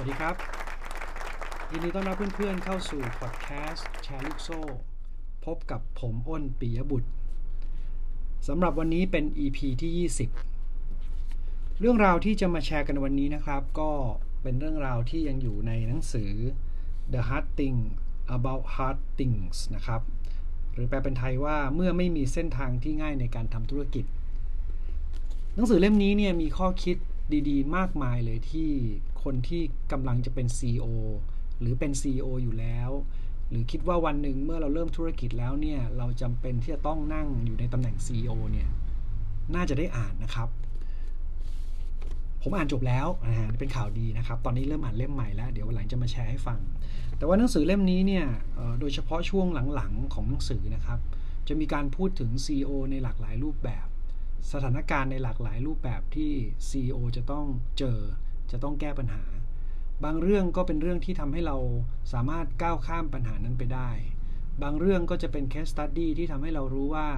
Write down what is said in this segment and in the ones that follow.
วัสดีครับ ยินดีต้อนรับเพื่อนๆเข้าสู่พอดแคสต์แชร์ลูกโซ่ พบกับผมอ้นปิยบุตรสำหรับวันนี้เป็น EP ที่ 20 เรื่องราวที่จะมาแชร์กันวันนี้นะครับ ก็เป็นเรื่องราวที่ยังอยู่ในหนังสือ The Hard Thing About Hard Things นะครับ หรือแปลเป็นไทยว่าเมื่อไม่มีเส้นทางที่ง่ายในการทำธุรกิจ หนังสือเล่มนี้เนี่ยมีข้อคิดดีๆ มากมายเลยที่ คนที่กำลังจะเป็น CEO หรือเป็น CEO อยู่แล้ว หรือคิดว่าวันหนึ่งเมื่อเราเริ่มธุรกิจแล้วเนี่ยเราจำเป็นที่จะต้องนั่งอยู่ในตำแหน่ง CEO เนี่ยน่าจะได้อ่านนะครับ ผมอ่านจบแล้วนะฮะเป็นข่าวดีนะครับ ตอนนี้เริ่มอ่านเล่มใหม่แล้ว เดี๋ยววันหลังจะมาแชร์ให้ฟัง แต่ว่าหนังสือเล่มนี้เนี่ยโดยเฉพาะช่วงหลังๆของหนังสือนะครับ จะมีการพูดถึง CEO ในหลากหลายรูปแบบ สถานการณ์ในหลากหลายรูปแบบที่ CEO จะต้องเจอ จะต้องแก้ปัญหา บางเรื่องก็เป็นเรื่องที่ทำให้เราสามารถก้าวข้ามปัญหานั้นไปได้ บางเรื่องก็จะเป็น case study ที่ทำให้เรารู้ว่า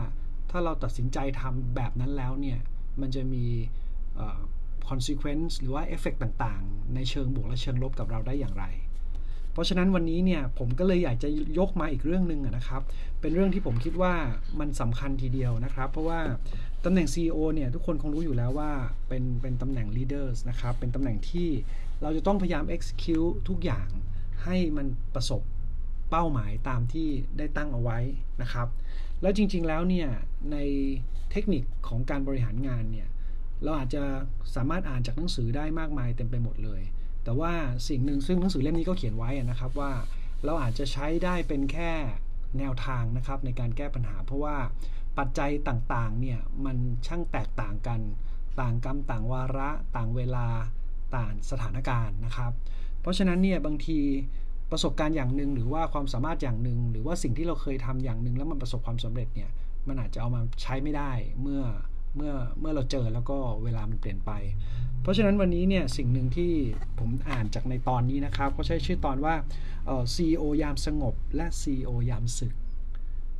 ถ้าเราตัดสินใจทำแบบนั้นแล้วเนี่ย มันจะมี consequence หรือว่าเอฟเฟกต่าง ๆ ในเชิงบวกและเชิงลบกับเราได้อย่างไร เพราะฉะนั้นวันนี้เนี่ยผมก็เลยอยากจะยกมาอีกเรื่องหนึ่งนะครับ เป็นเรื่องที่ผมคิดว่ามันสำคัญทีเดียวนะครับ เพราะว่าตำแหน่ง CEO เนี่ยทุกคนคงรู้อยู่แล้วว่าเป็นเป็นตำแหน่ง leaders นะครับ เป็นตำแหน่งที่เราจะต้องพยายาม execute ทุกอย่างให้มันประสบเป้าหมายตามที่ได้ตั้งเอาไว้นะครับ แล้วจริงๆแล้วเนี่ยในเทคนิคของการบริหารงานเนี่ยเราอาจจะสามารถอ่านจากหนังสือได้มากมายเต็มไปหมดเลย แต่ว่าสิ่งหนึ่งซึ่งหนังสือเล่มนี้ก็เขียนไว้นะครับว่าเราอาจจะใช้ได้เป็นแค่แนวทางนะครับในการแก้ปัญหา เพราะว่าปัจจัยต่างๆเนี่ยมันช่างแตกต่างกัน ต่างกรรมต่างวาระ ต่างเวลาต่างสถานการณ์นะครับ เพราะฉะนั้นเนี่ยบางทีประสบการณ์อย่างหนึ่งหรือว่าความสามารถอย่างหนึ่ง หรือว่าสิ่งที่เราเคยทำอย่างหนึ่งแล้วมันประสบความสำเร็จเนี่ยมันอาจจะเอามาใช้ไม่ได้เมื่อเมื่อเมื่อเราเจอแล้วก็เวลามันเปลี่ยนไป เพราะฉะนั้นวันนี้เนี่ยสิ่งหนึ่งที่ผมอ่านจากในตอนนี้นะครับเขาใช้ชื่อตอนว่า CEO ยามสงบ และ CEO ยามศึก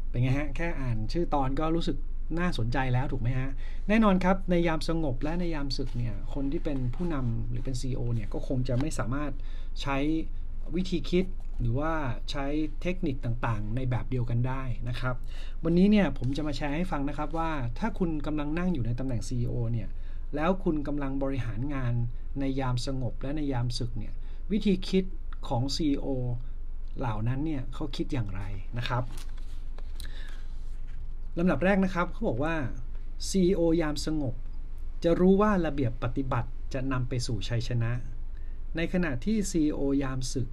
เป็นไงฮะ แค่อ่านชื่อตอนก็รู้สึกน่าสนใจแล้วถูกไหมฮะ แน่นอนครับ ในยามสงบและในยามศึกเนี่ยคนที่เป็นผู้นำหรือเป็น CEO เนี่ยก็คงจะไม่สามารถใช้วิธีคิดหรือว่าใช้เทคนิคต่างๆ ในแบบเดียวกันได้นะครับ วันนี้เนี่ยผมจะมาแชร์ให้ฟังนะครับว่าถ้าคุณกำลังนั่งอยู่ในตำแหน่ง CEO เนี่ย แล้วคุณกำลังบริหารงานในยามสงบและในยามศึกเนี่ยวิธีคิดของ CEO เหล่านั้นเนี่ยเขาคิดอย่างไรนะครับลำดับแรกนะครับเขาบอกว่า CEO ยามสงบ จะรู้ว่าระเบียบปฏิบัติจะนำไปสู่ชัยชนะ ในขณะที่ CEO ยามศึก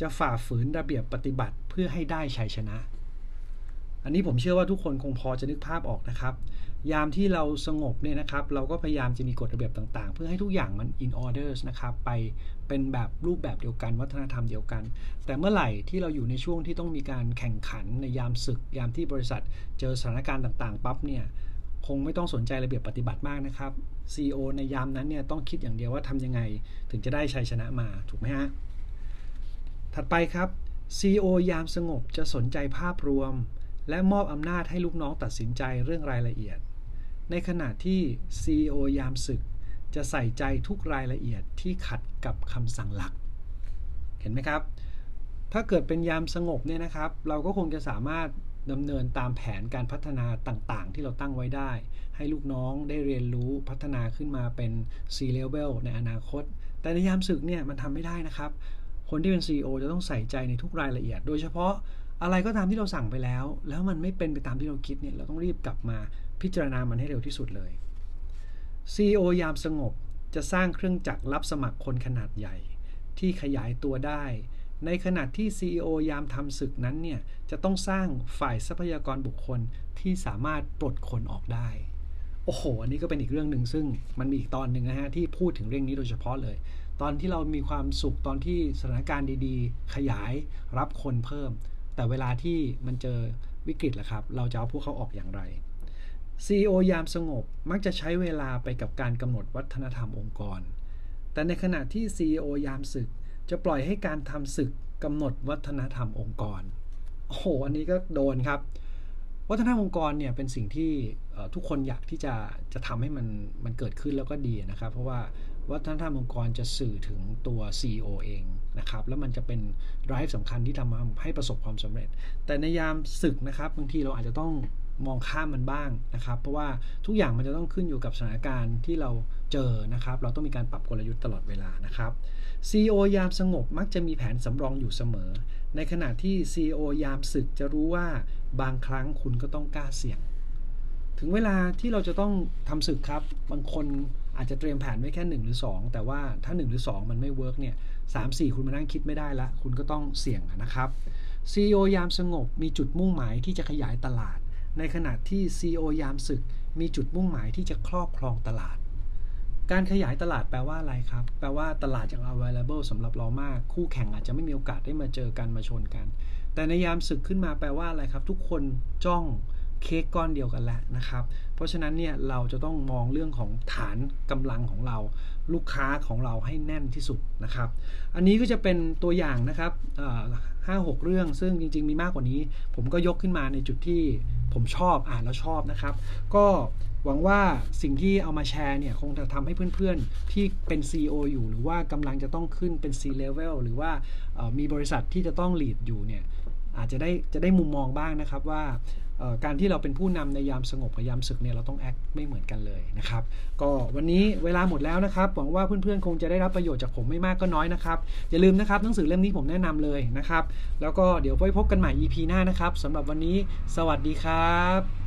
จะฝ่าฝืนระเบียบปฏิบัติเพื่อให้ได้ชัยชนะ อันนี้ผมเชื่อว่าทุกคนคงพอจะนึกภาพออกนะครับ ยามที่เราสงบเนี่ยนะครับ เราก็พยายามจะมีกฎระเบียบต่างๆ เพื่อให้ทุกอย่างมัน in orders นะครับ ไปเป็นแบบรูปแบบเดียวกัน วัฒนธรรมเดียวกัน แต่เมื่อไหร่ที่เราอยู่ในช่วงที่ต้องมีการแข่งขันในยามศึก ยามที่บริษัทเจอสถานการณ์ต่างๆ ปั๊บเนี่ยคงไม่ต้องสนใจระเบียบปฏิบัติมากนะครับ CEO ในยามนั้นเนี่ยต้องคิดอย่างเดียวว่าทำยังไงถึงจะได้ชัยชนะมาถูกไหมฮะถัดไปครับ CEO ยามสงบจะสนใจภาพรวม และมอบอำนาจให้ลูกน้องตัดสินใจเรื่องรายละเอียด ในขณะที่ CEO ยามศึก จะใส่ใจทุกรายละเอียดที่ขัดกับคำสั่งหลัก เห็นไหมครับ ถ้าเกิดเป็นยามสงบเนี่ยนะครับ เราก็คงจะสามารถดำเนินตามแผนการพัฒนาต่างๆ ที่เราตั้งไว้ได้ ให้ลูกน้องได้เรียนรู้พัฒนาขึ้นมาเป็น C level ในอนาคต แต่ในยามศึกเนี่ยมันทำไม่ได้นะครับ คนที่เป็น CEO จะต้องใส่ใจในทุกรายละเอียด โดยเฉพาะ อะไรก็ตามที่เราสั่งไปแล้ว แล้วมันไม่เป็นไปตามที่เราคิดเนี่ยเราต้องรีบกลับมาพิจารณามันให้เร็วที่สุดเลย CEO ยามสงบจะสร้างเครื่องจักรรับสมัครคนขนาดใหญ่ ที่ขยายตัวได้ ในขณะที่ CEO ยามทำศึกนั้นเนี่ยจะต้องสร้างฝ่ายทรัพยากรบุคคลที่สามารถปลดคนออกได้ โอ้โห อันนี้ก็เป็นอีกเรื่องหนึ่งซึ่งมันมีอีกตอนหนึ่งนะฮะที่พูดถึงเรื่องนี้โดยเฉพาะเลย ตอนที่เรามีความสุขตอนที่สถานการณ์ดีๆ ขยายรับคนเพิ่ม แต่เวลาที่มันเจอวิกฤตละครับ เราจะเอาพวกเขาออกอย่างไร CEO ยามสงบมักจะใช้เวลาไปกับการกำหนดวัฒนธรรมองค์กร แต่ในขณะที่ CEO ยามศึก จะปล่อยให้การทำศึกกำหนดวัฒนธรรมองค์กร โอ้โห อันนี้ก็โดนครับ วัฒนธรรมองค์กรเนี่ยเป็นสิ่งที่ทุกคนอยากที่จะจะทำให้มันมันเกิดขึ้นแล้วก็ดีนะครับ เพราะว่า วัฒนธรรมองค์กรจะสื่อถึงตัว CEO เองนะครับ แล้วมันจะเป็น drive สำคัญที่ทำให้ประสบความสำเร็จ แต่ในยามศึกนะครับบางทีเราอาจจะต้องมองข้ามมันบ้างนะครับ เพราะว่าทุกอย่างมันจะต้องขึ้นอยู่กับสถานการณ์ที่เราเจอนะครับ เราต้องมีการปรับกลยุทธ์ตลอดเวลานะครับ CEO ยามสงบมักจะมีแผนสำรองอยู่เสมอ ในขณะที่ CEO ยามศึกจะรู้ว่าบางครั้งคุณก็ต้องกล้าเสี่ยง ถึงเวลาที่เราจะต้องทำศึกครับ บางคน อาจจะเตรียมแผนไว้แค่ 1 หรือ 2 แต่ว่าถ้า 1 หรือ 2 มันไม่ work เนี่ยสามสี่คุณมานั่งคิดไม่ได้ละ คุณก็ต้องเสี่ยงนะครับ CEO ยามสงบมีจุดมุ่งหมายที่จะขยายตลาด ในขณะที่ CEO ยามศึก มีจุดมุ่งหมายที่จะครอบครองตลาด การขยายตลาดแปลว่าอะไรครับ แปลว่าตลาดยัง available สำหรับเรามาก คู่แข่งอาจจะไม่มีโอกาสได้มาเจอกันมาชนกัน แต่ในยามศึกขึ้นมาแปลว่าอะไรครับ ทุกคนจ้อง เค้กก้อนเดียวกันแล้วนะครับ เพราะฉะนั้นเนี่ยเราจะต้องมองเรื่องของฐานกำลังของเรา ลูกค้าของเราให้แน่นที่สุดนะครับ อันนี้ก็จะเป็นตัวอย่างนะครับห้าหกเรื่องซึ่งจริง ๆ มีมากกว่านี้ ผมก็ยกขึ้นมาในจุดที่ผมชอบอ่านแล้วชอบนะครับ ก็หวังว่าสิ่งที่เอามาแชร์เนี่ยคงจะทำให้เพื่อนๆ ที่เป็น CEO อยู่ หรือว่ากำลังจะต้องขึ้นเป็น C level หรือว่ามีบริษัทที่จะต้อง lead อยู่เนี่ยอาจจะได้จะได้มุมมองบ้างนะครับว่า การที่เราเป็นผู้นำในยามสงบกับยามศึกเนี่ยเราต้องแอคไม่เหมือนกันเลยนะครับ ก็วันนี้เวลาหมดแล้วนะครับหวังว่าเพื่อนๆคงจะได้รับประโยชน์จากผมไม่มากก็น้อยนะครับ อย่าลืมนะครับหนังสือเล่มนี้ผมแนะนำเลยนะครับ แล้วก็เดี๋ยวไว้พบกันใหม่ EP หน้านะครับสำหรับวันนี้ สวัสดีครับ